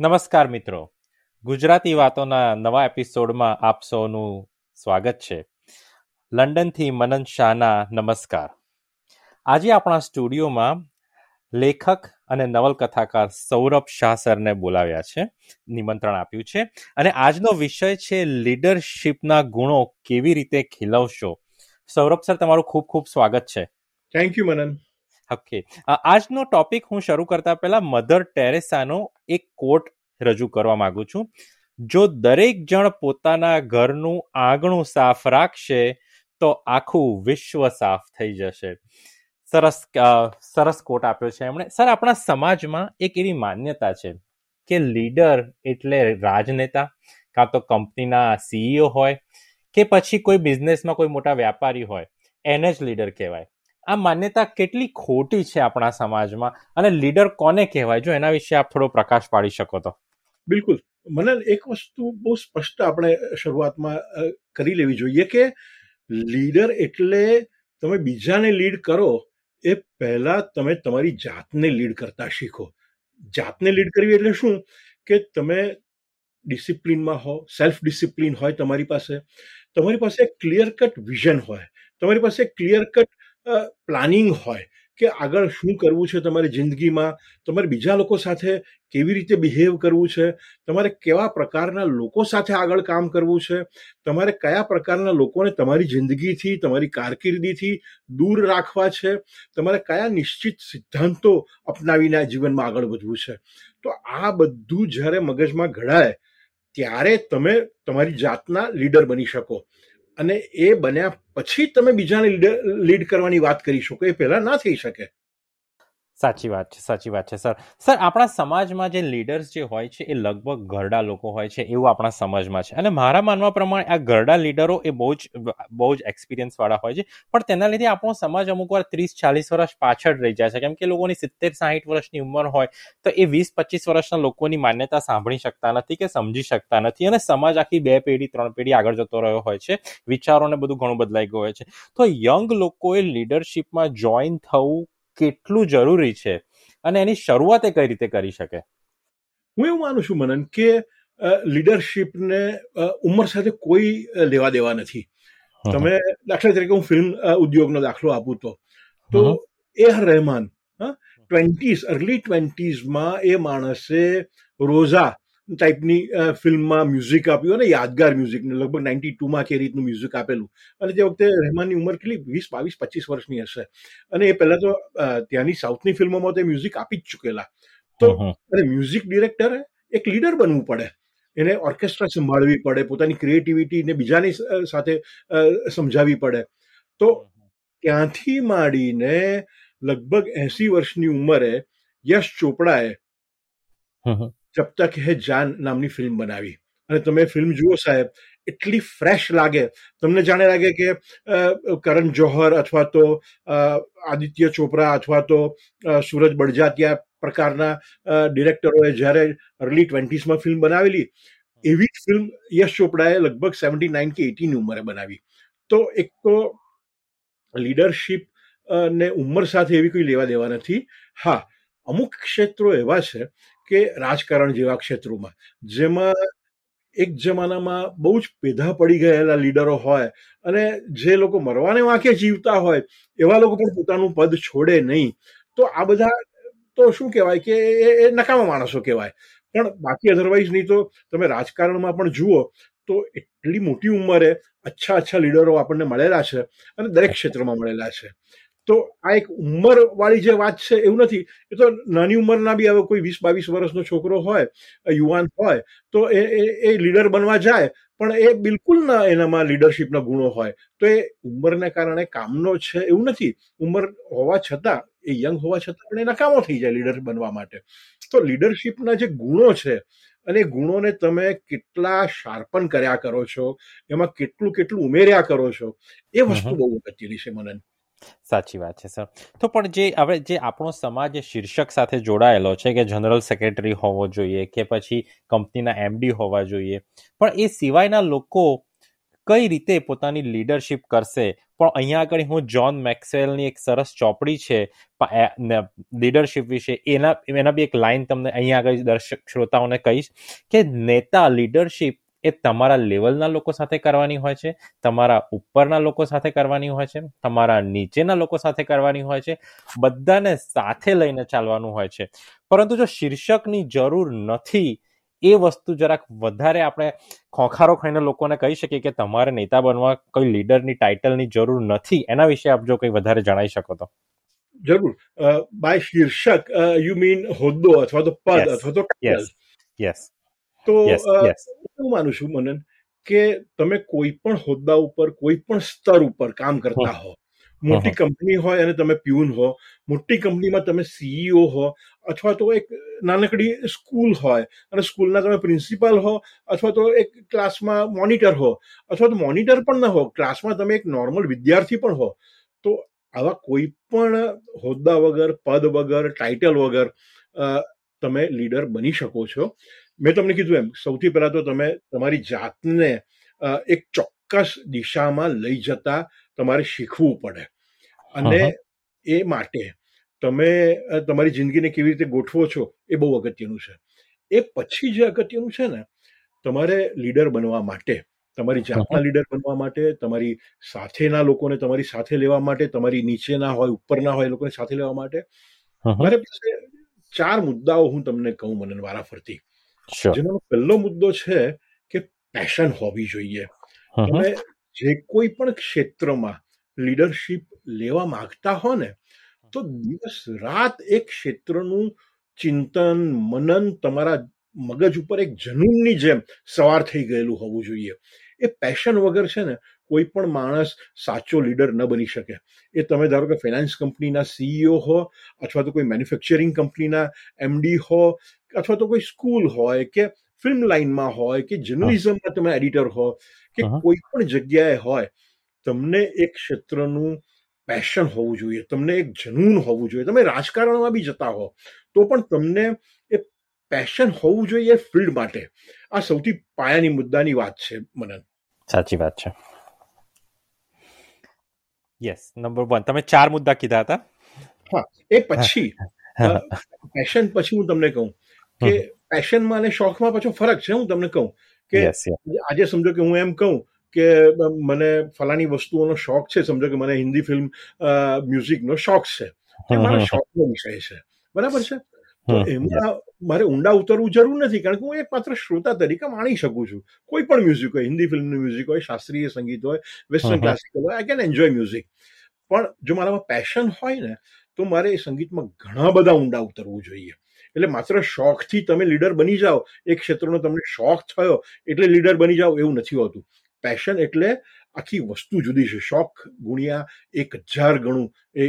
નમસ્કાર મિત્રો. ગુજરાતી વાતોના નવા એપિસોડમાં આપ સૌનું સ્વાગત છે. લંડનથી મનન શાહના નમસ્કાર. આજે આપણા સ્ટુડિયોમાં લેખક અને નવલકથાકાર સૌરભ શાહ સરને બોલાવ્યા છે. નિમંત્રણ આપ્યું છે. અને આજનો વિષય છે લીડરશિપના ગુણો કેવી રીતે ખીલવશો. સૌરભ સર, તમારું ખૂબ ખૂબ સ્વાગત છે. Thank you Manan. ઓકે આજનો ટોપિક હું શરૂ કરતા પહેલા મધર ટેરેસાનો એક કોટ રજૂ કરવા માંગુ છું. જો દરેક જણ પોતાના ઘરનું આંગણું સાફ રાખશે, તો આખું વિશ્વ સાફ થઈ જશે. સરસ સરસ કોટ આપ્યો છે એમણે. સર, આપણા સમાજમાં એક એવી માન્યતા છે કે લીડર એટલે રાજનેતા, કાં તો કંપનીના સીઈઓ હોય, કે પછી કોઈ બિઝનેસમાં કોઈ મોટા વ્યાપારી હોય, એને જ લીડર કહેવાય. આ માન્યતા કેટલી ખોટી છે આપણા સમાજમાં? અને લીડર કોને કહેવાય? જો એના વિશે આપ થોડો પ્રકાશ પાડી શકો તો. બિલકુલ. મને એક વસ્તુ બહુ સ્પષ્ટ આપણે શરૂઆતમાં કરી લેવી જોઈએ કે લીડર એટલે તમે બીજાને લીડ કરો, એ પહેલા તમે તમારી જાતને લીડ કરતા શીખો. જાતને લીડ કરવી એટલે શું? કે તમે ડિસિપ્લિનમાં હો સેલ્ફ ડિસિપ્લિન હોય તમારી પાસે તમારી પાસે ક્લિયર કટ વિઝન હોય, તમારી પાસે ક્લિયર કટ પ્લાનિંગ હોય કે આગળ શું કરવું છે તમારી જિંદગીમાં, તમારે બીજા લોકો સાથે કેવી રીતે બિહેવ કરવું છે, તમારે કેવા પ્રકારના લોકો સાથે આગળ કામ કરવું છે, તમારે કયા પ્રકારના લોકોને તમારી જિંદગીથી, તમારી કારકિર્દીથી દૂર રાખવા છે, તમારે કયા નિશ્ચિત સિદ્ધાંતો અપનાવીને જીવનમાં આગળ વધવું છે. તો આ બધું જ્યારે મગજમાં ઘડાય, ત્યારે તમે તમારી જાતના લીડર બની શકો. અને એ બન્યા પછી તમે બીજાને લીડ કરવાની વાત કરી શકો. એ પહેલા ના થઈ શકે. સાચી વાત છે, સાચી વાત છે. સર સર, આપણા સમાજમાં જે લીડર્સ જે હોય છે, એ લગભગ ઘરડા લોકો હોય છે એવું આપણા સમાજમાં છે. અને મારા માનવા પ્રમાણે આ ઘરડા લીડરો એ બહુ જ બહુ જ એક્સપિરિયન્સવાળા હોય છે. પણ તેના લીધે આપણો સમાજ અમુક વાર ત્રીસ, ચાલીસ વર્ષ પાછળ રહી જાય છે. કેમ કે લોકોની સિત્તેર, સાહીઠ વર્ષની ઉંમર હોય, તો એ વીસ, પચીસ વર્ષના લોકોની માન્યતા સાંભળી શકતા નથી કે સમજી શકતા નથી. અને સમાજ આખી બે પેઢી, ત્રણ પેઢી આગળ જતો રહ્યો હોય છે. વિચારોને બધું ઘણું બદલાઈ ગયું હોય છે. તો યંગ લોકોએ લીડરશિપમાં જોઈન થવું કેટલું જરૂરી છે અને એની શરૂઆત એ કઈ રીતે કરી શકે? હું એવું માનું છું મનન કે લીડરશીપને ઉંમર સાથે કોઈ લેવા દેવા નથી. તમે દાખલા તરીકે હું ફિલ્મ ઉદ્યોગનો દાખલો આપું તો. તો એ રહેમાન ટ્વેન્ટીઝ અર્લી ટ્વેન્ટીઝમાં એ માણસે રોઝા ટાઈપની ફિલ્મમાં મ્યુઝિક આપ્યું અને યાદગાર મ્યુઝિકને લગભગ નાઇન્ટી ટુમાં કે રીતનું મ્યુઝિક આપેલું. અને તે વખતે રહેમાનની ઉંમર કેટલી? વીસ બાવીસ પચીસ વર્ષની હશે. અને એ પહેલા તો ત્યાંની સાઉથની ફિલ્મોમાં તે મ્યુઝિક આપી જ ચૂકેલા. તો અને મ્યુઝિક ડિરેક્ટરે એક લીડર બનવું પડે. એને ઓર્કેસ્ટ્રા સંભાળવી પડે પોતાની ક્રિએટિવિટીને બીજાની સાથે સમજાવવી પડે. તો ત્યાંથી માંડીને લગભગ એસી વર્ષની ઉંમરે યશ ચોપડાએ જબ તક હે જાન નામની ફિલ્મ બનાવી અને તમે ફિલ્મ જુઓ સાહેબ એટલી ફ્રેશ લાગે તમને જાણે લાગે કે કરણ જોહર અથવા તો આદિત્ય ચોપરા અથવા તો સુરજ બળજાતિયા પ્રકારના ડિરેક્ટરોએ જ્યારે અર્લી ટ્વેન્ટીસમાં ફિલ્મ બનાવેલી એવી જ ફિલ્મ યશ ચોપડાએ લગભગ સેવન્ટી નાઇન કે એટીની ઉંમરે બનાવી તો એક તો લીડરશિપ ને ઉંમર સાથે એવી કોઈ લેવા દેવા નથી હા અમુક ક્ષેત્રો એવા છે કે રાજકારણ જેવા ક્ષેત્રોમાં. જેમાં એક જમાનામાં બહુ જ પેધા પડી ગયેલા લીડરો હોય અને જે લોકો મરવાને વાંકે જીવતા હોય, એવા લોકો પણ પોતાનું પદ છોડે નહીં. તો આ બધા તો શું કહેવાય કે એ નકામા માણસો કહેવાય. પણ બાકી અધરવાઇઝ નહીં તો તમે રાજકારણમાં પણ જુઓ તો એટલી મોટી ઉંમરે અચ્છા અચ્છા લીડરો આપણને મળેલા છે અને દરેક ક્ષેત્રમાં મળેલા છે. તો આ એક ઉંમર વાળી જે વાત છે એવું નથી. એ તો નાની ઉંમરના બી હવે કોઈ વીસ બાવીસ વર્ષનો છોકરો હોય યુવાન હોય તો એ એ લીડર બનવા જાય પણ એ બિલકુલ ના એનામાં લીડરશિપના ગુણો હોય. તો એ ઉંમરને કારણે કામનો છે એવું નથી. ઉંમર હોવા છતાં એ યંગ હોવા છતાં પણ એ નકામો થઈ જાય લીડર બનવા માટે. તો લીડરશિપના જે ગુણો છે અને ગુણોને તમે કેટલા શાર્પન કર્યા કરો છો એમાં કેટલું કેટલું ઉમેર્યા કરો છો એ વસ્તુ બહુ અગત્યની છે મને સાચી વાત છે સર તો પણ જે હવે જે આપણો સમાજ શીર્ષક સાથે જોડાયેલો છે કે જનરલ સેક્રેટરી હોવો જોઈએ કે પછી કંપનીના એમડી હોવા જોઈએ, પણ એ સિવાયના લોકો કઈ રીતે પોતાની લીડરશિપ કરશે? પણ અહીંયા આગળ હું જોન મેક્સવેલની એક સરસ ચોપડી છે લીડરશિપ વિશે, એના એના બી એક લાઈન તમને અહીંયા આગળ દર્શક શ્રોતાઓને કહીશ કે નેતા લીડરશિપ એ તમારા લેવલના લોકો સાથે કરવાની હોય છે તમારા ઉપરના લોકો સાથે કરવાની હોય છે તમારા નીચેના લોકો સાથે કરવાની હોય છે બધાને સાથે લઈને ચાલવાનું હોય છે. પરંતુ જો શીર્ષકની જરૂર નથી એ વસ્તુ જરાક વધારે આપણે ખોખારો ખાઈને લોકોને કહી શકીએ કે તમારે નેતા બનવા કોઈ લીડરની ટાઇટલની જરૂર નથી. એના વિશે આપ જો કંઈ વધારે જણાવી શકો તો. જરૂર. બાય શીર્ષક યુ મીન હોદ્દો અથવા તો પદ અથવા તો યસ યસ તો હું માનું છું મનન કે તમે કોઈ પણ હોદ્દા ઉપર કોઈ પણ સ્તર ઉપર કામ કરતા હો. મોટી કંપની હોય અને તમે પ્યુન હો મોટી કંપનીમાં તમે સીઈઓ હો અથવા તો એક નાનકડી સ્કૂલ હોય અને સ્કૂલના તમે પ્રિન્સિપાલ હો અથવા તો એક ક્લાસમાં મોનિટર હો અથવા તો મોનિટર પણ ન હો ક્લાસમાં તમે એક નોર્મલ વિદ્યાર્થી પણ હો તો આવા કોઈ પણ હોદ્દા વગર પદ વગર ટાઇટલ વગર તમે લીડર બની શકો છો. મેં તમને કીધું એમ સૌથી પહેલા તો તમે તમારી જાતને એક ચોક્કસ દિશામાં લઈ જતા તમારે શીખવું પડે. અને એ માટે તમે તમારી જિંદગીને કેવી રીતે ગોઠવો છો એ બહુ અગત્યનું છે. એ પછી જે અગત્યનું છે ને તમારે લીડર બનવા માટે તમારી જાતના લીડર બનવા માટે તમારી સાથેના લોકોને તમારી સાથે લેવા માટે તમારી નીચેના હોય ઉપરના હોય એ લોકોને સાથે લેવા માટે મારે પાસે ચાર મુદ્દાઓ હું તમને કહું મને વારાફરતી જેનો પહેલો મુદ્દો છે કે પેશન હોવી જોઈએ. તમે જે કોઈ પણ ક્ષેત્રમાં લીડરશિપ લેવા માંગતા હો ને તો દિવસ રાત એક ક્ષેત્રનું ચિંતન મનન તમારા મગજ ઉપર એક જનૂનની જેમ સવાર થઈ ગયેલું હોવું જોઈએ. એ પેશન વગર છે ને કોઈ પણ માણસ સાચો લીડર ન બની શકે. એ તમે ધારો કે ફાઇનાન્સ કંપનીના સીઈઓ હો અથવા તો કોઈ મેન્યુફેક્ચરિંગ કંપનીના એમડી હો અથવા તો કોઈ સ્કૂલ હોય કે ફિલ્મ લાઇનમાં હોય કે જર્નલિઝમમાં તમે એડિટર હો કે કોઈ પણ જગ્યાએ હોય તમને એક ક્ષેત્રનું પેશન હોવું જોઈએ તમને એક જનૂન હોવું જોઈએ. તમે રાજકારણમાં બી જતા હો તો પણ તમને એ પેશન હોવું જોઈએ ફિલ્ડ માટે. આ સૌથી પાયાની મુદ્દાની વાત છે મનન. સાચી વાત છે. યસ નંબર વન તમે ચાર મુદ્દા કીધા હતા. હા એ પછી પેશન પછી હું તમને કહું. કે પેશનમાં અને શોખમાં પાછો ફરક છે હું તમને કહું. કે આજે સમજો કે હું એમ કહું કે મને ફલાની વસ્તુઓનો શોખ છે સમજો કે મને હિન્દી ફિલ્મ મ્યુઝિકનો શોખ છે. એ મારા શોખનો વિષય છે. બરાબર છે? તો એમાં મારે ઊંડા ઉતરવું જરૂર નથી કારણ કે હું એક માત્ર શ્રોતા તરીકે માણી શકું છું. કોઈ પણ મ્યુઝિક હોય હિન્દી ફિલ્મનું મ્યુઝિક હોય શાસ્ત્રીય સંગીત હોય વેસ્ટર્ન ક્લાસિકલ હોય આઈ કેન એન્જોય મ્યુઝિક પણ જો મારામાં પેશન હોય ને તો મારે એ સંગીતમાં ઘણા બધા ઊંડા ઉતરવું જોઈએ. એટલે માત્ર શોખથી તમે લીડર બની જાઓ. એક ક્ષેત્રનો તમને શોખ થયો એટલે લીડર બની જાઓ એવું નથી હોતું. પેશન એટલે આખી વસ્તુ જુદી છે. શોખ ગુણ્યા એક હજાર ગણું એ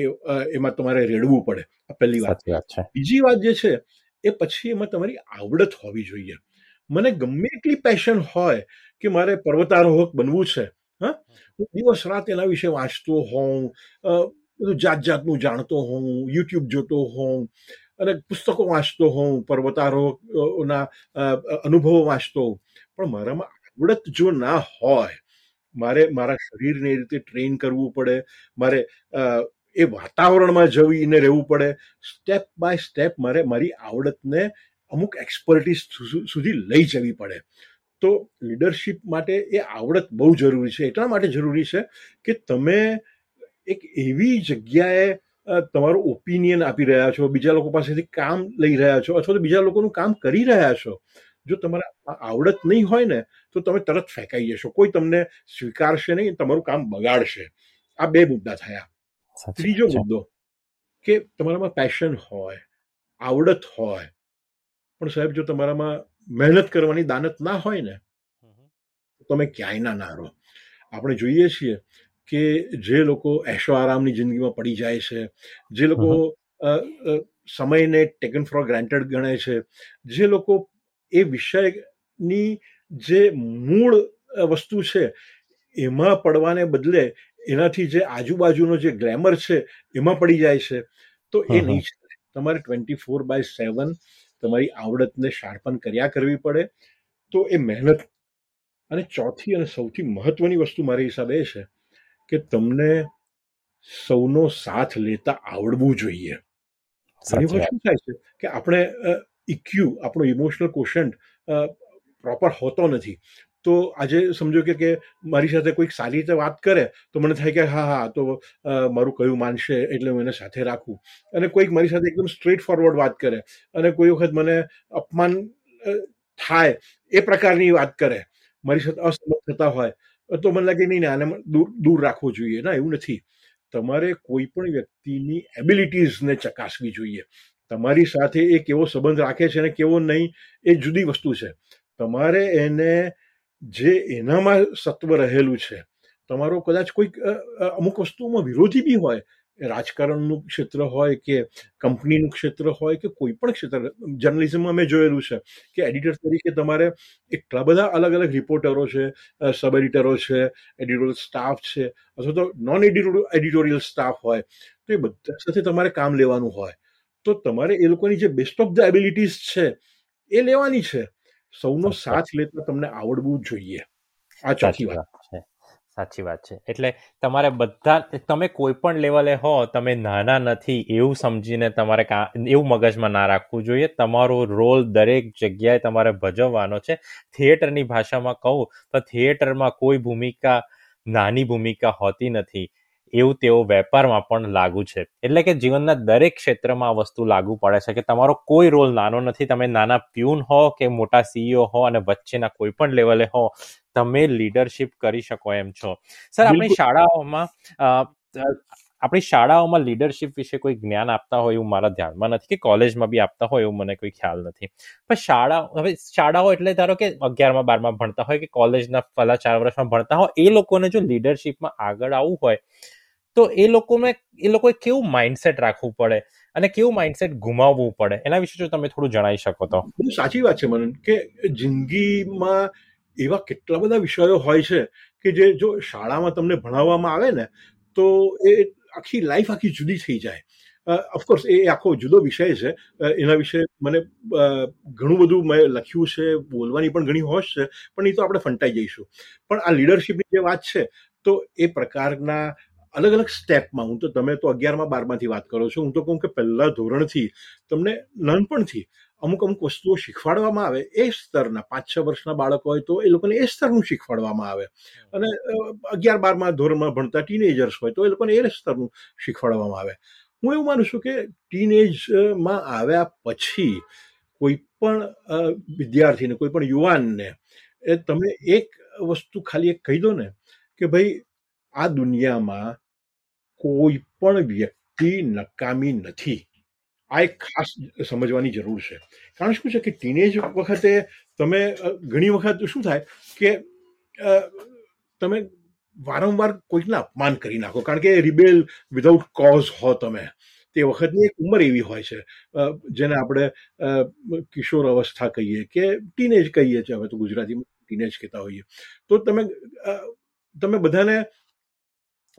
એમાં તમારે રેડવું પડે. આ પહેલી વાત. છે. બીજી વાત જે છે એ પછી એમાં તમારી આવડત હોવી જોઈએ. મને ગમે એટલી પેશન હોય કે મારે પર્વતારોહક બનવું છે હા? હું દિવસ રાત એના વિશે વાંચતો હોઉં બધું જાત જાતનું જાણતો હોઉં યુટ્યુબ જોતો હોઉં અને પુસ્તકો વાંચતો હોઉં પર્વતારોહના અનુભવો વાંચતો હોઉં. પણ મારામાં આવડત જો ના હોય, મારે મારા શરીરને એ રીતે ટ્રેન કરવું પડે, મારે એ વાતાવરણમાં જવીને રહેવું પડે, સ્ટેપ બાય સ્ટેપ મારે મારી આવડતને અમુક એક્સપર્ટીસ સુધી લઈ જવી પડે. તો લીડરશિપ માટે એ આવડત બહુ જરૂરી છે. એટલા માટે જરૂરી છે કે તમે એક એવી જગ્યાએ તમારું ઓપિનિયન આપી રહ્યા છો બીજા લોકો પાસેથી કામ લઈ રહ્યા છો અથવા તો બીજા લોકોનું કામ કરી રહ્યા છો. જો તમારે આવડત નહીં હોય ને તો તમે તરત ફેંકાઈ જશો. કોઈ તમને સ્વીકારશે નહીં તમારું કામ બગાડશે. આ બે મુદ્દા થયા. ત્રીજો મુદ્દો કે તમારામાં પેશન હોય આવડત હોય પણ સાહેબ જો તમારામાં મહેનત કરવાની દાનત ના હોય ને તમે ક્યાંય ના ના રહો આપણે જોઈએ છીએ કે જે લોકો એશો આરામની જિંદગીમાં પડી જાય છે જે લોકો સમયને ટેકન ફોર ગ્રાન્ટેડ ગણે છે જે લોકો એ વિષયની જે મૂળ વસ્તુ છે એમાં પડવાને બદલે એનાથી જે આજુબાજુનો જે ગ્લેમર છે એમાં પડી જાય છે. તો એ નહીં ચાલે તમારે ટ્વેન્ટી ફોર બાય સેવન તમારી આવડતને શાર્પન કર્યા કરવી પડે. તો એ મહેનત અને ચોથી અને સૌથી મહત્વની વસ્તુ મારી હિસાબે એ છે કે તમને સૌનો સાથ લેતા આવડવું જોઈએ. ઘણી વાર શું થાય છે કે આપણે ઇક્યુ આપણો ઇમોશનલ ક્વેશ્ચન પ્રોપર હોતો નથી. તો આજે સમજો કે કે મારી સાથે કોઈક સારી રીતે વાત કરે તો મને થાય કે હા હા તો મારું કયું માનશે એટલે હું એને સાથે રાખું. અને કોઈક મારી સાથે એકદમ સ્ટ્રેટ ફોરવર્ડ વાત કરે અને કોઈ વખત મને અપમાન થાય એ પ્રકારની વાત કરે મારી સાથે અસમત થતા હોય તો મને લાગે નહીં આને દૂર દૂર રાખવું જોઈએ. ના, એવું નથી. તમારે કોઈ પણ વ્યક્તિની એબિલિટીઝને ચકાસવી જોઈએ. તમારી સાથે એ કેવો સંબંધ રાખે છે અને કેવો નહીં, એ જુદી વસ્તુ છે. તમારે એને જે એનામાં સત્વ રહેલું છે, તમારો કદાચ કોઈક અમુક વસ્તુઓમાં વિરોધી બી હોય રાજકારણનું ક્ષેત્ર હોય કે કંપનીનું ક્ષેત્ર હોય કે કોઈ પણ ક્ષેત્ર જર્નલિઝમમાં મેં જોયેલું છે કે એડિટર તરીકે તમારે એટલા બધા અલગ અલગ રિપોર્ટરો છે સબ એડિટરો છે એડિટોરિયલ સ્ટાફ છે અથવા તો નોન એડિટોરિયલ સ્ટાફ હોય તો એ બધા સાથે તમારે કામ લેવાનું હોય. તો તમારે એ લોકોની જે બેસ્ટ ઓફ ધ એબિલિટીઝ છે એ લેવાની છે. સૌનો સાથ લેતા તમને આવડવું જોઈએ. આ ચોથી વાત છે. સાચી વાત છે. એટલે તમારે બધા, તમે કોઈ પણ લેવલે હો, તમે નાના નથી, એવું સમજીને તમારે એવું મગજમાં ના રાખવું જોઈએ. તમારો રોલ દરેક જગ્યાએ તમારે ભજવવાનો છે. થિયેટરની ભાષામાં કહું, તો થિયેટરમાં કોઈ ભૂમિકા, નાની ભૂમિકા હોતી નથી. એવું તેઓ વેપારમાં પણ લાગુ છે. એટલે કે જીવનના દરેક ક્ષેત્રમાં આ વસ્તુ લાગુ પડે છે કે તમારો કોઈ રોલ નાનો નથી. તમે નાના પ્યુન હો કે મોટા સીઈઓ હો અને વચ્ચેના કોઈ પણ લેવલે હો તમે લીડરશિપ કરી શકો એમ છો. સર આપણી શાળાઓમાં આપણી શાળાઓમાં લીડરશિપ વિશે કોઈ જ્ઞાન આપતા હોય એવું મારા ધ્યાનમાં નથી કે કોલેજમાં બી આપતા હોય એવું મને કોઈ ખ્યાલ નથી. પણ શાળા હવે શાળાઓ એટલે ધારો કે અગિયારમાં બારમાં ભણતા હોય કે કોલેજના પહેલા ચાર વર્ષમાં ભણતા હોય એ લોકોને જો લીડરશિપમાં આગળ આવવું હોય તો એ લોકોને એ લોકોએ કેવું માઇન્ડસેટ રાખવું પડે અને કેવું માઇન્ડસેટ ગુમાવવું પડે? એના વિશે જો તમે થોડું જણાવી શકો તો. સાચી વાત છે મનન કે જિંદગીમાં એવા કેટલા બધા વિષયો હોય છે કે જે જો શાળામાં તમને ભણાવવામાં આવે ને, તો એ આખી લાઈફ આખી જુદી થઈ જાય. ઓફકોર્સ એ આખો જુદો વિષય છે. એના વિશે મને ઘણું બધું મેં લખ્યું છે, બોલવાની પણ ઘણી હોશ છે, પણ એ તો આપણે ફંટાઈ જઈશું. પણ આ લીડરશીપની જે વાત છે, તો એ પ્રકારના અલગ અલગ સ્ટેપમાં હું તો, તમે તો અગિયારમાં બારમાંથી વાત કરો છો. હું તો કહું કે પહેલા ધોરણથી તમને નાનપણથી અમુક અમુક વસ્તુઓ શીખવાડવામાં આવે. એ સ્તરના પાંચ છ વર્ષના બાળક હોય તો એ લોકોને એ સ્તરનું શીખવાડવામાં આવે. અને અગિયાર બારમાં ધોરણમાં ભણતા ટીનેજર્સ હોય તો એ લોકોને એ સ્તરનું શીખવાડવામાં આવે. હું એવું માનું છું કે ટીનેજમાં આવ્યા પછી કોઈ પણ વિદ્યાર્થીને, કોઈ પણ યુવાનને, એ તમે એક વસ્તુ ખાલી એક કહી દો ને કે ભાઈ આ દુનિયામાં કોઈ પણ વ્યક્તિ નકામી નથી. આ એક ખાસ સમજવાની જરૂર છે. કારણ શું છે કે ટીનેજ વખતે તમે ઘણી વખત શું થાય કે તમે વારંવાર કોઈકને અપમાન કરી નાખો. કારણ કે રિબેલ વિધાઉટ કોઝ હો તમે. તે વખતની એક ઉંમર એવી હોય છે જેને આપણે કિશોર અવસ્થા કહીએ કે ટીનેજ કહીએ છીએ. હવે તો ગુજરાતીમાં ટીનેજ કહેતા હોઈએ. તો તમે તમે બધાને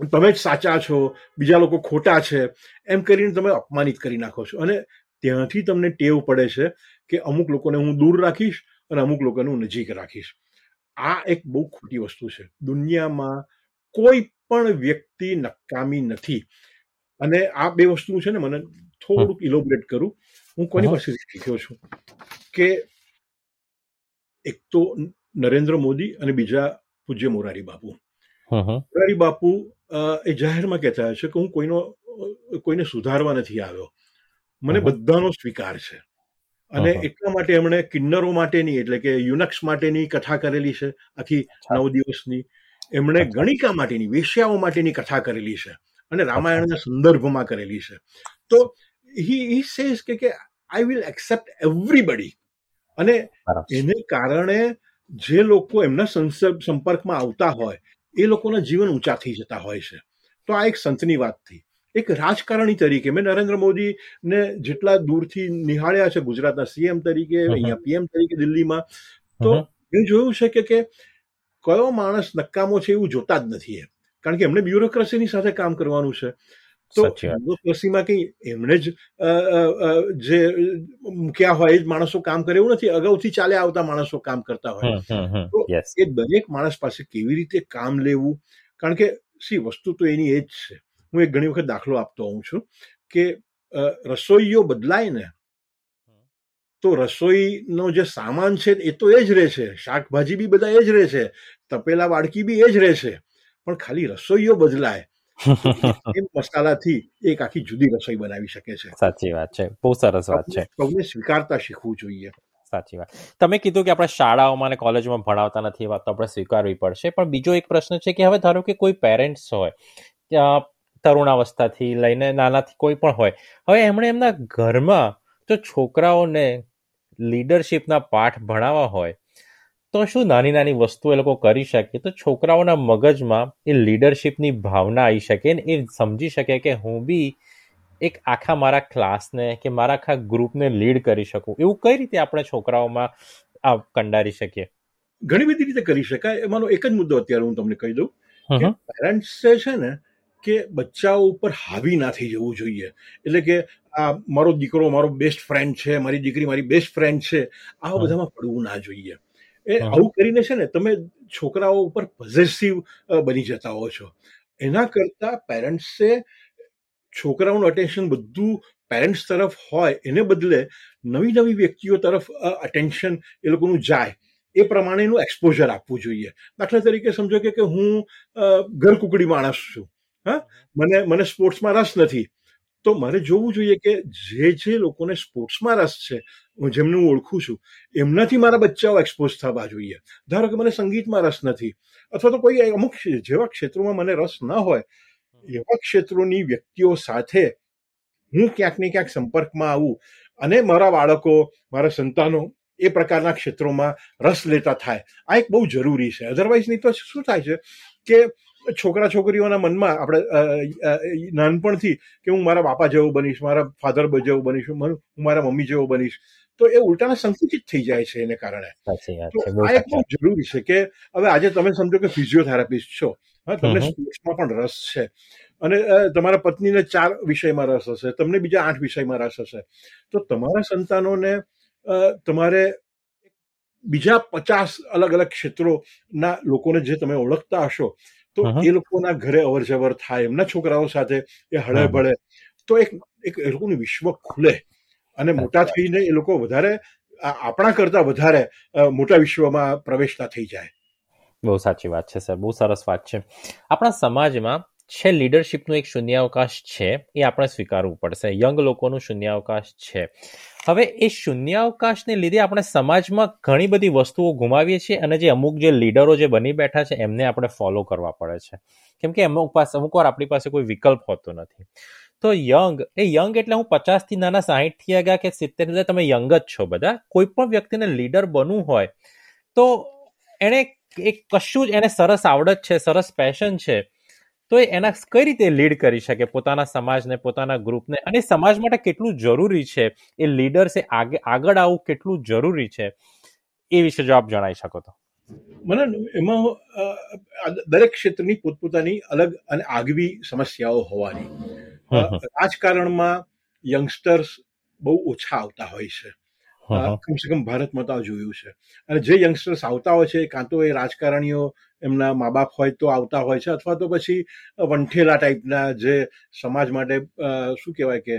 તમે જ સાચા છો બીજા લોકો ખોટા છે એમ કરીને તમે અપમાનિત કરી નાખો છો. અને ત્યાંથી તમને ટેવ પડે છે કે અમુક લોકોને હું દૂર રાખીશ અને અમુક લોકોને હું નજીક રાખીશ. આ એક બહુ ખોટી વસ્તુ છે. દુનિયામાં કોઈ પણ વ્યક્તિ નકામી નથી. અને આ બે વસ્તુ છે ને મને થોડુંક ઇલોબરેટ કરું. હું કોની પાસેથી શીખ્યો છું? કે એક તો નરેન્દ્ર મોદી અને બીજા પૂજ્ય મોરારી બાપુ. મોરારી બાપુ એ જાહેરમાં કહેતા છે કે હું કોઈનો કોઈને સુધારવા નથી આવ્યો. મને બધાનો સ્વીકાર છે. અને એટલા માટે એમણે કિન્નરો માટેની એટલે કે યુનક્સ માટેની કથા કરેલી છે આખી નવ દિવસની. એમણે ગણિકા માટેની વેશ્યાઓ માટેની કથા કરેલી છે અને રામાયણના સંદર્ભમાં કરેલી છે. તો હી હી સેઝ કે કે આઈ વિલ એક્સેપ્ટ એવરીબડી. અને એને કારણે જે લોકો એમના સંપર્કમાં આવતા હોય એ લોકોના જીવન ઊંચા થઈ જતા હોય છે. તો આ એક સંતની વાત થઈ. એક રાજકારણી તરીકે મેં નરેન્દ્ર મોદીને જેટલા દૂરથી નિહાળ્યા છે ગુજરાતના સીએમ તરીકે અહીંયા પીએમ તરીકે દિલ્હીમાં તો મેં જોયું છે કે કે કયો માણસ નકામો છે એવું જોતા જ નથી એ કારણ કે એમને બ્યુરોક્રેસીની સાથે કામ કરવાનું છે. તો ડેમોક્રેસીમાં કઈ એમણે જ જે મૂક્યા હોય જ માણસો કામ કરે એવું નથી. અગાઉથી ચાલે આવતા માણસો કામ કરતા હોય. તો એ દરેક માણસ પાસે કેવી રીતે કામ લેવું? કારણ કે સી વસ્તુ તો એની એ જ છે. હું એક ઘણી વખત દાખલો આપતો હોઉં છું કે રસોઈયો બદલાય ને તો રસોઈનો જે સામાન છે એ તો એ જ રહે છે. શાકભાજી બી બધા એ જ રહે છે. તપેલા વાડકી બી એ જ રહે છે. પણ ખાલી રસોઈઓ બદલાય. એ મસાલાથી એક આખી જુદી રસોઈ બનાવી શકે છે. સાચી વાત છે. બહુ સરસ વાત છે. સૌને સ્વીકારતા શીખવું જોઈએ. સાચી વાત. તમે કીધું કે આપણે શાળાઓમાં અને કોલેજમાં ભણાવતા નથી એ વાત તો આપણે સ્વીકારવી પડશે. પણ બીજો એક પ્રશ્ન છે કે હવે ધારો કે કોઈ પેરેન્ટ્સ હોય તરુણાવસ્થાથી લઈને નાનાથી કોઈ પણ હોય હવે એમણે એમના ઘરમાં જો છોકરાઓને લીડરશિપના પાઠ ભણાવવા હોય તો શું નાની નાની વસ્તુ એ લોકો કરી શકે? તો છોકરાઓના મગજમાં એ લીડરશિપની ભાવના આવી શકે ને એ સમજી શકે કે હું બી એક આખા મારા ક્લાસને કે મારા આખા ગ્રુપને લીડ કરી શકું. એવું કઈ રીતે આપણે છોકરાઓમાં કંડારી શકીએ? ઘણી બધી રીતે કરી શકાય. એમાંનો એક જ મુદ્દો અત્યારે હું તમને કહી દઉં કે પેરેન્ટ્સ છે ને કે બચ્ચાઓ ઉપર હાવી ના થઈ જવું જોઈએ. એટલે કે આ મારો દીકરો મારો બેસ્ટ ફ્રેન્ડ છે મારી દીકરી મારી બેસ્ટ ફ્રેન્ડ છે આ બધામાં પડવું ના જોઈએ. એ આવું કરીને છે ને તમે છોકરાઓ ઉપર પોઝેસિવ બની જતા હો છો. એના કરતા પેરેન્ટ્સે છોકરાઓનું અટેન્શન બધું પેરેન્ટ્સ તરફ હોય એને બદલે નવી નવી વ્યક્તિઓ તરફ અટેન્શન એ લોકોનું જાય એ પ્રમાણેનું એક્સપોઝર આપવું જોઈએ. દાખલા તરીકે સમજો કે હું ઘર કુકડી માણસ છું હા? મને મને સ્પોર્ટ્સમાં રસ નથી. તો મારે જોવું જોઈએ કે જે જે લોકોને સ્પોર્ટ્સમાં રસ છે હું જેમને હું ઓળખું છું, એમનાથી મારા બચ્ચાઓ એક્સપોઝ થવા જોઈએ. ધારો કે મને સંગીતમાં રસ નથી, અથવા તો કોઈ અમુક જેવા ક્ષેત્રોમાં મને રસ ન હોય, એવા ક્ષેત્રોની વ્યક્તિઓ સાથે હું ક્યાંક ને ક્યાંક સંપર્કમાં આવું અને મારા બાળકો, મારા સંતાનો એ પ્રકારના ક્ષેત્રોમાં રસ લેતા થાય. આ એક બહુ જરૂરી છે. અધરવાઇઝ નહીં તો શું થાય છે કે છોકરા છોકરીઓના મનમાં આપણે નાનપણથી કે હું મારા બાપા જેવો બનીશ, મારા ફાધર જેવો બનીશ, હું મારા મમ્મી જેવો બનીશ તો એ ઉલટાના સંકુચિત થઈ જાય છે એને કારણે. આ એક બહુ જરૂરી છે કે હવે આજે તમે સમજો કે ફિઝિયોથેરાપિસ્ટ છો. હા તમને સ્પોર્ટ્સમાં પણ રસ છે. અને તમારા પત્નીને ચાર વિષયમાં રસ હશે તમને બીજા આઠ વિષયમાં રસ હશે. તો તમારા સંતાનોને તમારે બીજા પચાસ અલગ અલગ ક્ષેત્રોના લોકોને જે તમે ઓળખતા હશો તો એ લોકોના ઘરે અવર જવર થાય એમના છોકરાઓ સાથે એ હળે ભળે. તો એક એક એ લોકોનું વિશ્વ ખુલે. અને મોટા થઈને એ લોકો વધારે આપણા કરતા વધારે મોટા વિશ્વમાં પ્રવેશતા થઈ જાય. બહુ સાચી વાત છે સર. બહુ સરસ વાત છે. આપણા સમાજમાં છે લીડરશિપનું એક શૂન્યાવકાશ છે એ આપણે સ્વીકારવું પડશે. યંગ લોકોનું શૂન્યાવકાશ છે. હવે એ શૂન્યાવકાશને લીધે આપણે સમાજમાં ઘણી બધી વસ્તુઓ ગુમાવીએ છીએ અને જે અમુક જે લીડરો જે બની બેઠા છે એમને આપણે ફોલો કરવા પડે છે. કેમ કે અમુક પાસે અમુક વાર આપણી પાસે કોઈ વિકલ્પ હોતો નથી. તો યંગ એ યંગ એટલે હું પચાસથી નાના સાહીઠથી આગળ કે સિત્તેર તમે યંગ જ છો બધા. કોઈ પણ વ્યક્તિને લીડર બનવું હોય, તો એણે એક કશું જ એને સરસ આવડત છે, સરસ પેશન છે, તો એ એના કઈ રીતે લીડ કરી શકે પોતાના સમાજને, પોતાના ગ્રુપને અને સમાજ માટે કેટલું જરૂરી છે? એ લીડર્સે આગળ આવવું કેટલું જરૂરી છે? એ વિશે જો આપ જણાવી શકો તો. મને એમાં દરેક ક્ષેત્રની પોતપોતાની અલગ અને આગવી સમસ્યાઓ હોવાની. રાજકારણમાં યંગસ્ટર્સ બહુ ઓછા આવતા હોય છે. કમસે કમ ભારતમાં તો જોયું છે. અને જે યંગસ્ટર્સ આવતા હોય છે કાં તો એ રાજકારણીઓ એમના મા બાપ હોય તો આવતા હોય છે અથવા તો પછી વંઠેલા ટાઈપના જે સમાજ માટે શું કહેવાય કે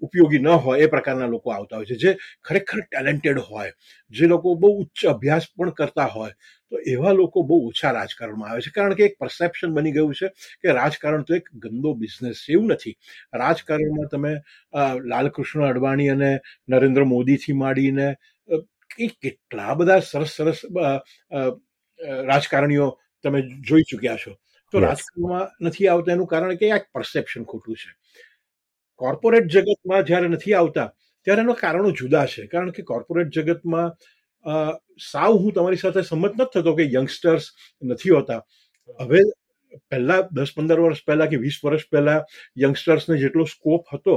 ઉપયોગી ન હોય એ પ્રકારના લોકો આવતા હોય છે. જે ખરેખર ટેલેન્ટેડ હોય જે લોકો બહુ ઉચ્ચ અભ્યાસ પણ કરતા હોય તો એવા લોકો બહુ ઓછા રાજકારણમાં આવે છે. કારણ કે એક પરસેપ્શન બની ગયું છે કે રાજકારણ તો એક ગંદો બિઝનેસ છે એવું નથી. રાજકારણમાં તમે લાલકૃષ્ણ અડવાણી અને નરેન્દ્ર મોદીથી માંડીને કેટલા બધા સરસ સરસ રાજકારણીઓ તમે જોઈ ચૂક્યા છો. તો રાજકારણમાં નથી આવતા એનું કારણ કે એક પરસેપ્શન ખોટું છે. કોર્પોરેટ જગતમાં જ્યારે નથી આવતા, ત્યારે એના કારણો જુદા છે. કારણ કે કોર્પોરેટ જગતમાં સાવ હું તમારી સાથે સંમત નથી થતો કે યંગસ્ટર્સ નથી હોતા. હવે પહેલા દસ પંદર વર્ષ પહેલા કે વીસ વર્ષ પહેલા યંગસ્ટર્સને જેટલો સ્કોપ હતો,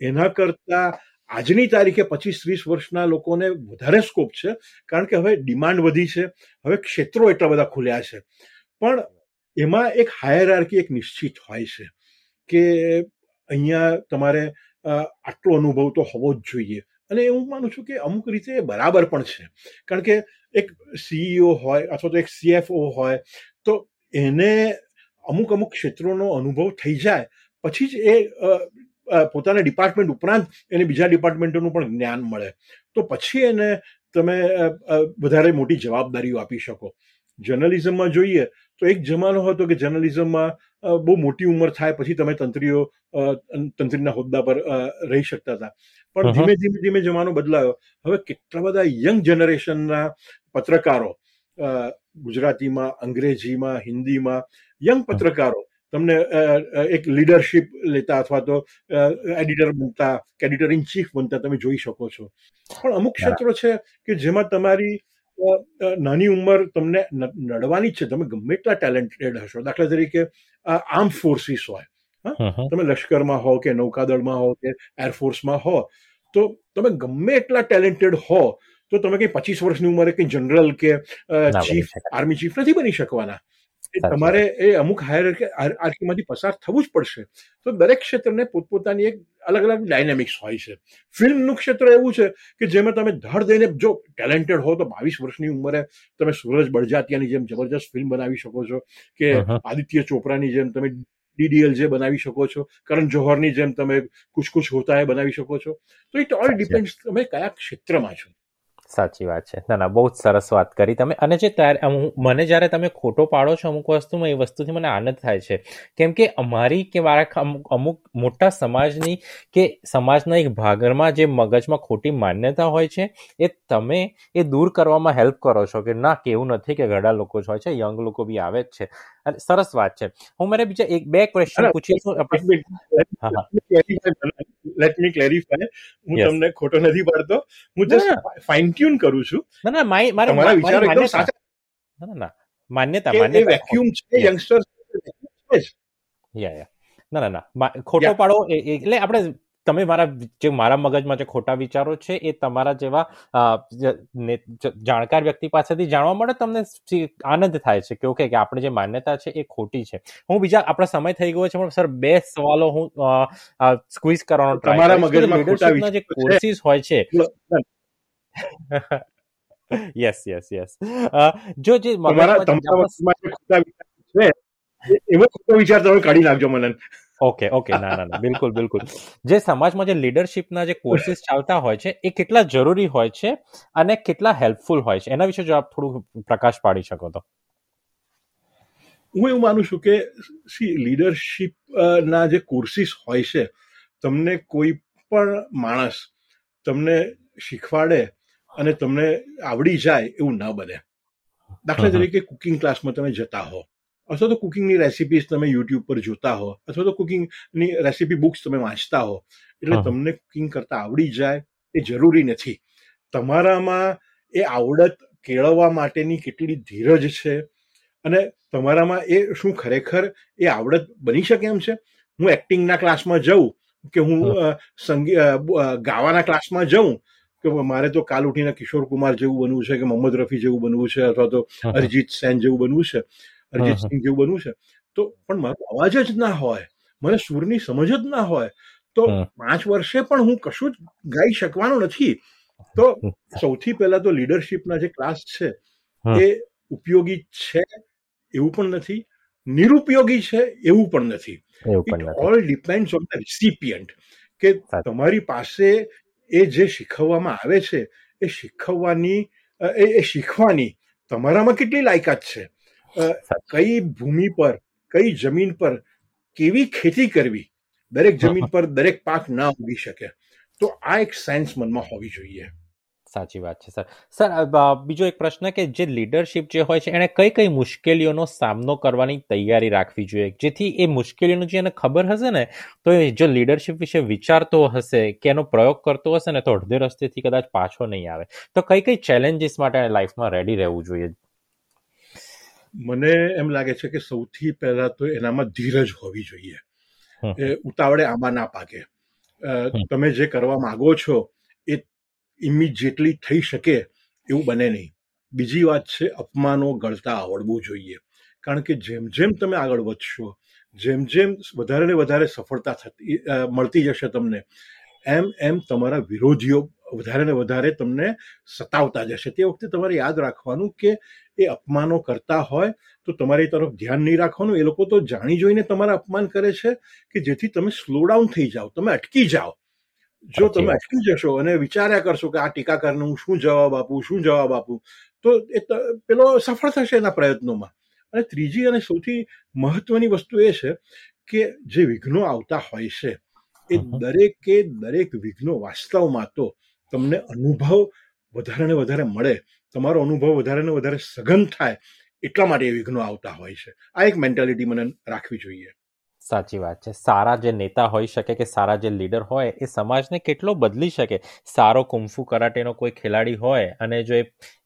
એના કરતા આજની તારીખે પચીસ ત્રીસ વર્ષના લોકોને વધારે સ્કોપ છે. કારણ કે હવે ડિમાન્ડ વધી છે, હવે ક્ષેત્રો એટલા બધા ખુલ્યા છે. પણ એમાં એક હાયરાર્કી એક નિશ્ચિત હોય છે કે અહીંયા તમારે આટલો અનુભવ તો હોવો જ જોઈએ. અને હું માનું છું કે અમુક રીતે બરાબર પણ છે. કારણ કે એક સીઈઓ હોય અથવા તો એક સીએફઓ હોય, તો એને અમુક અમુક ક્ષેત્રોનો અનુભવ થઈ જાય. પછી જ એ પોતાના ડિપાર્ટમેન્ટ ઉપરાંત એને બીજા ડિપાર્ટમેન્ટોનું પણ જ્ઞાન મળે. તો પછી એને તમે વધારે મોટી જવાબદારીઓ આપી શકો. જર્નલિઝમમાં જોઈએ તો એક જમાનો હતો કે જર્નલિઝમમાં બહુ મોટી ઉંમર થાય પછી તમે તંત્રીઓ તંત્રીના હોદ્દા પર રહી શકતા હતા. પણ ધીમે ધીમે ધીમે જમાનો બદલાયો. હવે કેટલા બધા યંગ જનરેશનના પત્રકારો ગુજરાતીમાં અંગ્રેજીમાં હિન્દીમાં યંગ પત્રકારો તમને એક લીડરશિપ લેતા અથવા તો એડિટર બનતા કે એડિટર ઇન ચીફ બનતા તમે જોઈ શકો છો. પણ અમુક ક્ષેત્રો છે કે જેમાં તમારી નાની ઉંમર તમને નડવાની જ છે. તમે ગમે એટલા ટેલેન્ટેડ હશો. દાખલા તરીકે આર્મ ફોર્સિસ હોય તમે લશ્કરમાં હો કે નૌકાદળમાં હો કે એરફોર્સમાં હો તો તમે ગમે એટલા ટેલેન્ટેડ હો તો તમે કઈ પચીસ વર્ષની ઉંમરે કઈ જનરલ કે ચીફ આર્મી ચીફ નથી બની શકવાના. તમારે એ અમુક હાયર આર્કીમાંથી પસાર થવું જ પડશે. તો દરેક ક્ષેત્રને પોતપોતાની એક અલગ અલગ ડાયનેમિક્સ હોય છે. ફિલ્મનું ક્ષેત્ર એવું છે કે જેમાં તમે ધડ દઈને જો ટેલેન્ટેડ હો તો બાવીસ વર્ષની ઉંમરે તમે સૂરજ બળજાતિયાની જેમ જબરજસ્ત ફિલ્મ બનાવી શકો છો કે આદિત્ય ચોપરાની જેમ તમે ડીડીએલ જે બનાવી શકો છો કરણ જોહરની જેમ તમે કુછ કુછ હોતા બનાવી શકો છો. તો ઇટ ઓલ ડિપેન્ડ તમે કયા ક્ષેત્રમાં છો. સાચી વાત છે. ના ના, બહુ જ સરસ વાત કરી તમે. અને જે મને જ્યારે તમે ખોટો પાડો છો અમુક વસ્તુમાં, એ વસ્તુથી મને આનંદ થાય છે. કેમ કે અમારી કે મારા અમુક મોટા સમાજની કે સમાજના એક ભાગમાં જે મગજમાં ખોટી માન્યતા હોય છે, એ તમે એ દૂર કરવામાં હેલ્પ કરો છો કે ના, કેવું નથી કે ઘણા લોકો જ હોય છે, યંગ લોકો બી આવે જ છે. સરસ વાત છે. હું મારે બીજા એક બે ક્વેશ્ચન પૂછીશું લેટ મી ક્લેરિફાય હું તમને ખોટો નથી પાડતો. હું જસ્ટ ફાઇન ટ્યુન કરું છું. ના ના માય મારા મારા વિચારો એકદમ સાચા. ના ના માન્યતા માન્યતા. વેક્યુમ છે યંગસ્ટર્સ યા યા ના ના ના. ખોટો પાડો એટલે આપણે તમે મારા જે મારા મગજમાં જે ખોટા વિચારો છે એ તમારા જેવા જાણકાર વ્યક્તિ પાસેથી જાણવા મળે તમને આનંદ થાય છે કે ઓકે કે આપણે જે માન્યતા છે એ ખોટી છે. હું બીજા આપણો સમય થઈ ગયો છે પણ સર બે સવાલો હું સ્ક્વીઝ કરવાનો તમારા મગજમાં જે કોર્સિસ હોય છે. યસ યસ યસ જો જે તમારા તમારા ખોટા વિચાર છે એવો ખોટો વિચાર તમે કાઢી નાખજો મને. ઓકે ઓકે ના ના ના. બિલકુલ બિલકુલ. જે સમાજમાં જે લીડરશિપના જે કોર્સિસ ચાલતા હોય છે એ કેટલા જરૂરી હોય છે અને કેટલા હેલ્પફુલ હોય છે? એના વિશે જો આપ થોડું પ્રકાશ પાડી શકો તો. હું એવું માનું છું કે સી લીડરશિપ ના જે કોર્સિસ હોય છે તમને કોઈ પણ માણસ તમને શીખવાડે અને તમને આવડી જાય એવું ન બને. દાખલા તરીકે કુકિંગ ક્લાસમાં તમે જતા હો. અથવા તો કુકિંગની રેસિપીઝ તમે યુટ્યુબ પર જોતા હો અથવા તો કુકિંગની રેસિપી બુક્સ તમે વાંચતા હો એટલે તમને કુકિંગ કરતા આવડી જાય એ જરૂરી નથી. તમારામાં એ આવડત કેળવવા માટેની કેટલી ધીરજ છે અને તમારામાં એ શું ખરેખર એ આવડત બની શકે એમ છે? હું એક્ટિંગના ક્લાસમાં જઉં કે હું સંગીત ગાવાના ક્લાસમાં જઉં કે મારે તો કાલ ઉઠીને કિશોર કુમાર જેવું બનવું છે કે મોહમ્મદ રફી જેવું બનવું છે અથવા તો અરિજીત સેન જેવું બનવું છે અરિજીત સિંહ જેવું બનવું છે. તો પણ મારો અવાજ જ ના હોય મને સૂરની સમજ જ ના હોય તો પાંચ વર્ષે પણ હું કશું જ ગાઈ શકવાનો નથી. તો સૌથી પહેલા તો લીડરશિપના જે ક્લાસ છે એ ઉપયોગી છે એવું પણ નથી નિરુપયોગી છે એવું પણ નથી. It all depend on the recipient કે તમારી પાસે એ જે શીખવવામાં આવે છે એ શીખવવાની એ શીખવાની તમારામાં કેટલી લાયકાત છે? કઈ ભૂમિ પર કઈ જમીન પર કેવી ખેતી કરવી? દરેક જમીન પર દરેક પાક ના ઉગી શકે. તો આ એક સાયન્સ મનમાં હોવી જોઈએ. સાચી વાત છે સર. સર બીજો એક પ્રશ્ન કે જે લીડરશિપ જે હોય છે એને કઈ કઈ મુશ્કેલીઓનો સામનો કરવાની તૈયારી રાખવી જોઈએ? જેથી એ મુશ્કેલીઓનું જે એને ખબર હશે ને તો એ જો લીડરશિપ વિશે વિચારતો હશે કે એનો પ્રયોગ કરતો હશે ને તો અડધે રસ્તેથી કદાચ પાછો નહીં આવે. તો કઈ કઈ ચેલેન્જીસ માટે લાઈફમાં રેડી રહેવું જોઈએ? મને એમ લાગે છે કે સૌથી પહેલા તો એનામાં ધીરજ હોવી જોઈએ. એ ઉતાવળે આમાં ના પાકે. તમે જે કરવા માંગો છો એ ઇમિજિએટલી થઈ શકે એવું બને નહીં. બીજી વાત છે અપમાનો ગળતા આવડવું જોઈએ. કારણ કે જેમ જેમ તમે આગળ વધશો જેમ જેમ વધારે ને વધારે સફળતા થતી મળતી જશે તમને એમ એમ તમારા વિરોધીઓ વધારે ને વધારે તમને સતાવતા જશે. તે વખતે તમારે યાદ રાખવાનું કે એ અપમાનો કરતા હોય તો તમારી તરફ ધ્યાન નહીં રાખવાનું. એ લોકો તો જાણી જોઈને તમારા અપમાન કરે છે કે જેથી તમે સ્લો ડાઉન થઈ જાઓ. તમે અટકી જાઓ. જો તમે અટકી જશો અને વિચાર્યા કરશો કે આ ટીકાકારને હું શું જવાબ આપું શું જવાબ આપું તો એ પેલો સફળ થશે એના પ્રયત્નોમાં. અને ત્રીજી અને સૌથી મહત્વની વસ્તુ એ છે કે જે વિઘ્નો આવતા હોય છે એ દરેકે દરેક વિઘ્નો વાસ્તવમાં તો તમને અનુભવ વધારે ને વધારે મળે. તમારો અનુભવ વધારે ને વધારે સઘન થાય એટલા માટે એ વિઘ્નો આવતા હોય છે. આ એક મેન્ટાલિટી મને રાખવી જોઈએ. સાચી વાત છે. સારા જે નેતા હોઈ શકે કે સારા જે લીડર હોય એ સમાજને કેટલો બદલી શકે? સારો કુંફુ કરાટેનો કોઈ ખેલાડી હોય અને જો એ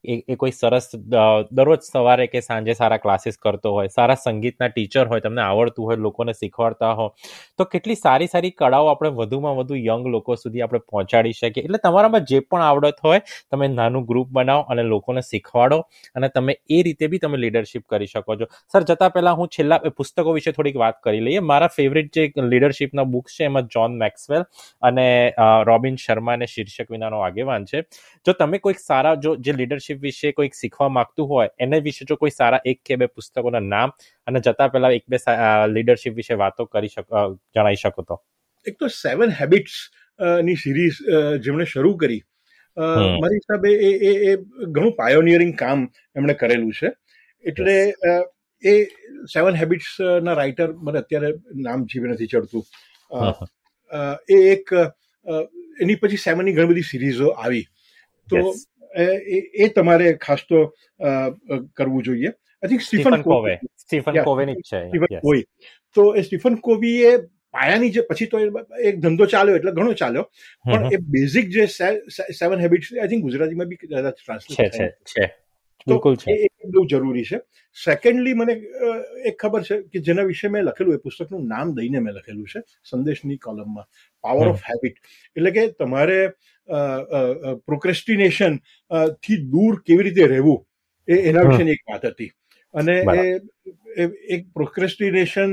એ કોઈ સરસ દરરોજ સવારે કે સાંજે સારા ક્લાસીસ કરતો હોય, સારા સંગીતના ટીચર હોય, તમને આવડતું હોય, લોકોને શીખવાડતા હો, તો કેટલી સારી સારી કળાઓ આપણે વધુમાં વધુ યંગ લોકો સુધી આપણે પહોંચાડી શકીએ. એટલે તમારામાં જે પણ આવડત હોય, તમે નાનું ગ્રુપ બનાવો અને લોકોને શીખવાડો અને તમે એ રીતે બી તમે લીડરશિપ કરી શકો છો. સર, જતાં પહેલાં હું છેલ્લા પુસ્તકો વિશે થોડીક વાત કરી લઈએ. મારા ફેવરિટ જે લીડરશિપના બુક્સ છે, એમાં જોન મેક્સવેલ અને રોબિન શર્મા અને શીર્ષક વિનાનો આગેવાન છે. જો તમે કોઈક સારા, જો, જે લીડરશિપ વિશે કોઈક શીખવા માંગતું હોય એને વિશે જો કોઈ સારા એક કે બે પુસ્તકોના નામ અને જતા પહેલા એક બે લીડરશિપ વિશે વાતો કરી શકો જણાવી શકો તો. એક તો સેવન હેબિટ્સની સિરીઝ જેમણે શરૂ કરી. મારી હિસાબે એ એ એ ઘણું પાયોનિયરિંગ કામ એમણે કરેલું છે. એટલે એ સેવન હેબિટ્સ ના રાઇટર મને અત્યારે નામ જીવે નથી ચડતું. એ એક એની પછી સેવનની ઘણી બધી સિરીઝો આવી. તો એ તમારે ખાસ તો કરવું જોઈએ. I think Stephen Covey Stephen કોવેની છે સ્ટીફન કોવી તો એ સ્ટીફન કોવીએ પાયાની જે પછી તો એક ધંધો ચાલ્યો એટલે ઘણો ચાલ્યો. પણ એ બેઝિક જે સેવન હેબિટ્સ આઈ થિંક ગુજરાતીમાં બી કદાચ ટ્રાન્સલેટ છે બિલકુલ છે. બહુ જરૂરી છે. સેકન્ડલી મને એક ખબર છે કે જેના વિશે મેં લખેલું એ પુસ્તકનું નામ દઈને મેં લખેલું છે સંદેશની કોલમમાં. પાવર ઓફ હેબિટ એટલે કે તમારે પ્રોક્રેસ્ટિનેશનથી દૂર કેવી રીતે રહેવું એ એના વિશેની એક વાત હતી. અને એ એક પ્રોક્રેસ્ટિનેશન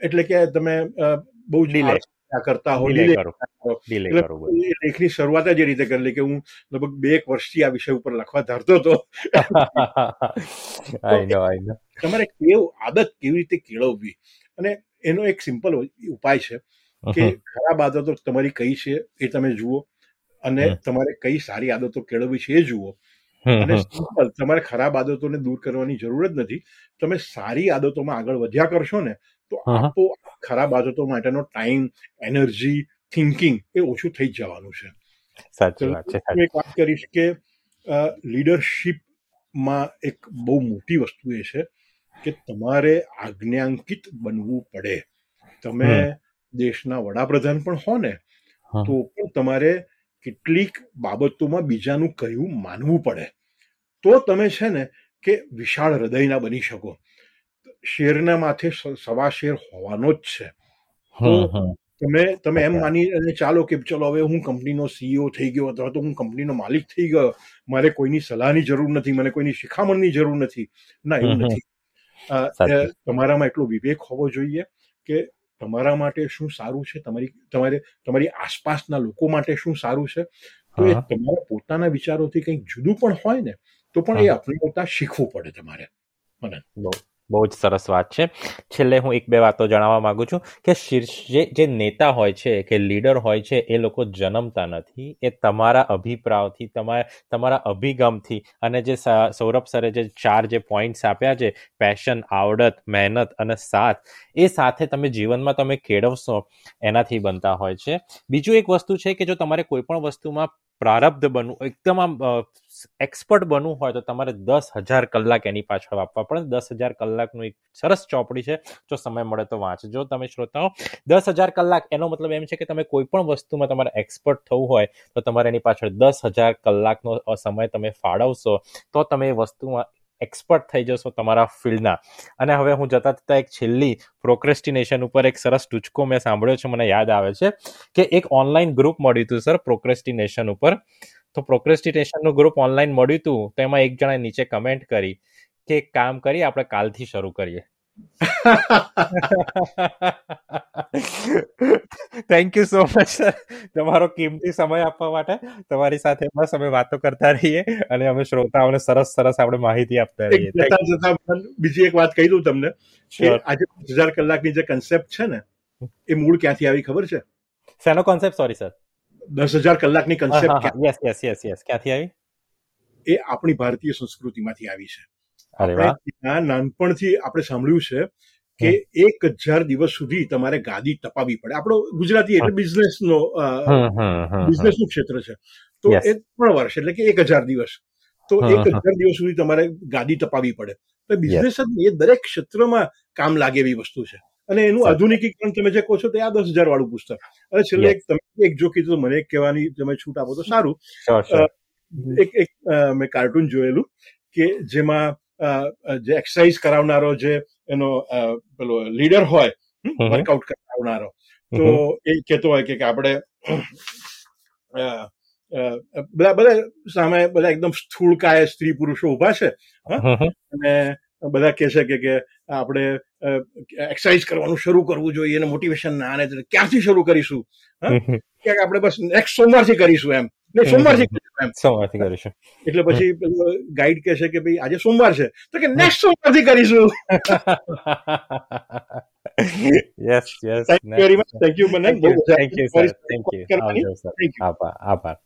એટલે કે તમે બહુ જ કરતા હો લેખની શરૂઆત જ એ રીતે કરેલી કે હું લગભગ બે એક વર્ષથી આ વિષય ઉપર લખવા ધારતો હતો. તમારે કેવ આદત કેવી રીતે કેળવવી? અને એનો એક સિમ્પલ ઉપાય છે કે ખરાબ આદતો તમારી કઈ છે એ તમે જુઓ અને તમારે કઈ સારી આદતો કેળવવી છે એ જુઓ. અને સિમ્પલ તમારે ખરાબ આદતોને દૂર કરવાની જરૂર જ નથી. તમે સારી આદતોમાં આગળ વધ્યા કરશો ને તો આપો ખરાબ આદતો માટેનો ટાઈમ એનર્જી થિંકિંગ એ ઓછું થઈ જવાનું છે. સાચી વાત છે એક વાત કરીશ કે લીડરશીપમાં એક બહુ મોટી વસ્તુ એ છે કે તમારે આજ્ઞાંકિત બનવું પડે. તમે દેશના વડાપ્રધાન પણ હો ને તો પણ તમારે કેટલીક બાબતોમાં બીજાનું કહ્યું માનવું પડે. તો તમે છે ને કે વિશાળ હૃદયના બની શકો. શેરના માથે સવા શેર હોવાનો જ છે. તમે તમે એમ માની અને ચાલો કે ચલો હવે હું કંપનીનો સીઈઓ થઈ ગયો અથવા તો હું કંપનીનો માલિક થઈ ગયો. મારે કોઈની સલાહની જરૂર નથી મને કોઈની શિખામણની જરૂર નથી. ના એવું નથી. તમારામાં એટલો વિવેક હોવો જોઈએ કે તમારા માટે શું સારું છે તમારી તમારે તમારી આસપાસના લોકો માટે શું સારું છે. તો એ તમારા પોતાના વિચારોથી કંઈક જુદું પણ હોય ને તો પણ એ અપનાવતા શીખવું પડે તમારે. મને. બહુ જ સરસ વાત છે. છેલ્લે હું એક બે વાતો જણાવવા માંગુ છું કે શીર્ષ જે જે નેતા હોય છે, કે લીડર હોય છે, એ લોકો જન્મતા નથી. એ તમારા અભિપ્રાયથી તમારા તમારા અભિગમથી અને જે સૌરભ સરે જે ચાર જે પોઈન્ટ્સ આપ્યા છે, પેશન, આવડત, મહેનત અને સાથ, એ સાથે તમે જીવનમાં તમે કેળવશો, એનાથી બનતા હોય છે. બીજું એક વસ્તુ છે કે જો તમારે કોઈ પણ વસ્તુમાં પ્રારબ્ધ બનવું એકદમ આમ એક્સપર્ટ બનવું હોય તો તમારે દસ હજાર કલાક એની પાછળ આપવા પડે. દસ હજાર કલાકનું એક સરસ ચોપડી છે. જો સમય મળે તો વાંચજો તમે શ્રોતાઓ. દસ હજાર કલાક એનો મતલબ એમ છે કે તમે કોઈ પણ વસ્તુમાં તમારે એક્સપર્ટ થવું હોય તો તમારે એની પાછળ દસ હજાર કલાકનો સમય તમે ફાળવશો તો તમે એ વસ્તુમાં એક્સપર્ટ થઈ જશો તમારા ફિલ્ડના. અને હવે હું જતા જતા એક છેલ્લી પ્રોક્રેસ્ટિનેશન ઉપર એક સરસ ટૂચકો મેં સાંભળ્યો છે, મને યાદ આવે છે, કે એક ઓનલાઈન ગ્રુપ મળ્યું હતું સર પ્રોક્રેસ્ટિનેશન ઉપર. તો પ્રોક્રેસ્ટિનેશનનું ગ્રુપ ઓનલાઈન મળ્યું હતું તો એમાં એક જણાએ નીચે કમેન્ટ કરી કે એક કામ કરી આપણે કાલથી શરૂ કરીએ. Thank you so much sir તમારો કિંમતી સમય આપવા માટે તમારી સાથે બસ અમે વાતો કરતા રહીએ અને અમે શ્રોતાઓને સરસ સરસ આપણે માહિતી આપતા રહીએ. જતા જતા બીજી એક વાત કહી દઉં તમને કે આજે હજાર કલાકની જે કન્સેપ્ટ છે ને એ મૂળ ક્યાંથી આવી ખબર છે? શેનો કોન્સેપ્ટ સોરી સર દસ હજાર કલાકની concept yes yes yes yes ક્યાંથી આવી? એ આપણી ભારતીય સંસ્કૃતિમાંથી આવી છે. નાનપણથી આપણે સાંભળ્યું છે કે એક હજાર દિવસ સુધી તમારે ગાદી ટપાવી પડે. આપણો ગુજરાતી એટલે બિઝનેસ નો બિઝનેસનું ક્ષેત્ર છે. તો એ ત્રણ વર્ષ એટલે કે એક હજાર દિવસ. તો એક હજાર દિવસ સુધી તમારે ગાદી ટપાવી પડે. તો બિઝનેસ એ દરેક ક્ષેત્રમાં કામ લાગે એવી વસ્તુ છે. અને એનું આધુનિકીકરણ તમે જે કહો છો તે આ દસ હજાર વાળું પુસ્તક. અને છેલ્લે એક તમે એક જો કીધું મને એક કહેવાની તમે છૂટ આપો તો સારું. એક એક મેં કાર્ટૂન જોયેલું કે જેમાં જે એક્સરસાઇઝ કરાવનારો જે એનો પેલો લીડર હોય વર્કઆઉટ કરાવનારો તો એ કહેતો હોય કે આપણે બધા બધા સામે બધા એકદમ સ્થૂળકાય સ્ત્રી પુરુષો ઊભા છે અને બધા કહે છે કે આપણે એક્સરસાઇઝ કરવાનું શરૂ કરવું જોઈએ અને મોટિવેશન ના આને ક્યાંથી શરૂ કરીશું? કે આપણે બસ નેક્સ્ટ સોમવારથી કરીશું એમ. નહીં સોમવારથી કરીશું એમ. સોમવારથી કરીશું. એટલે પછી ગાઈડ કહે છે કે ભાઈ આજે સોમવાર છે. તો કે નેક્સ્ટ સોમવારથી કરીશું. Yes yes thank you very much thank you મને. Thank you sir thank you આભાર આભાર.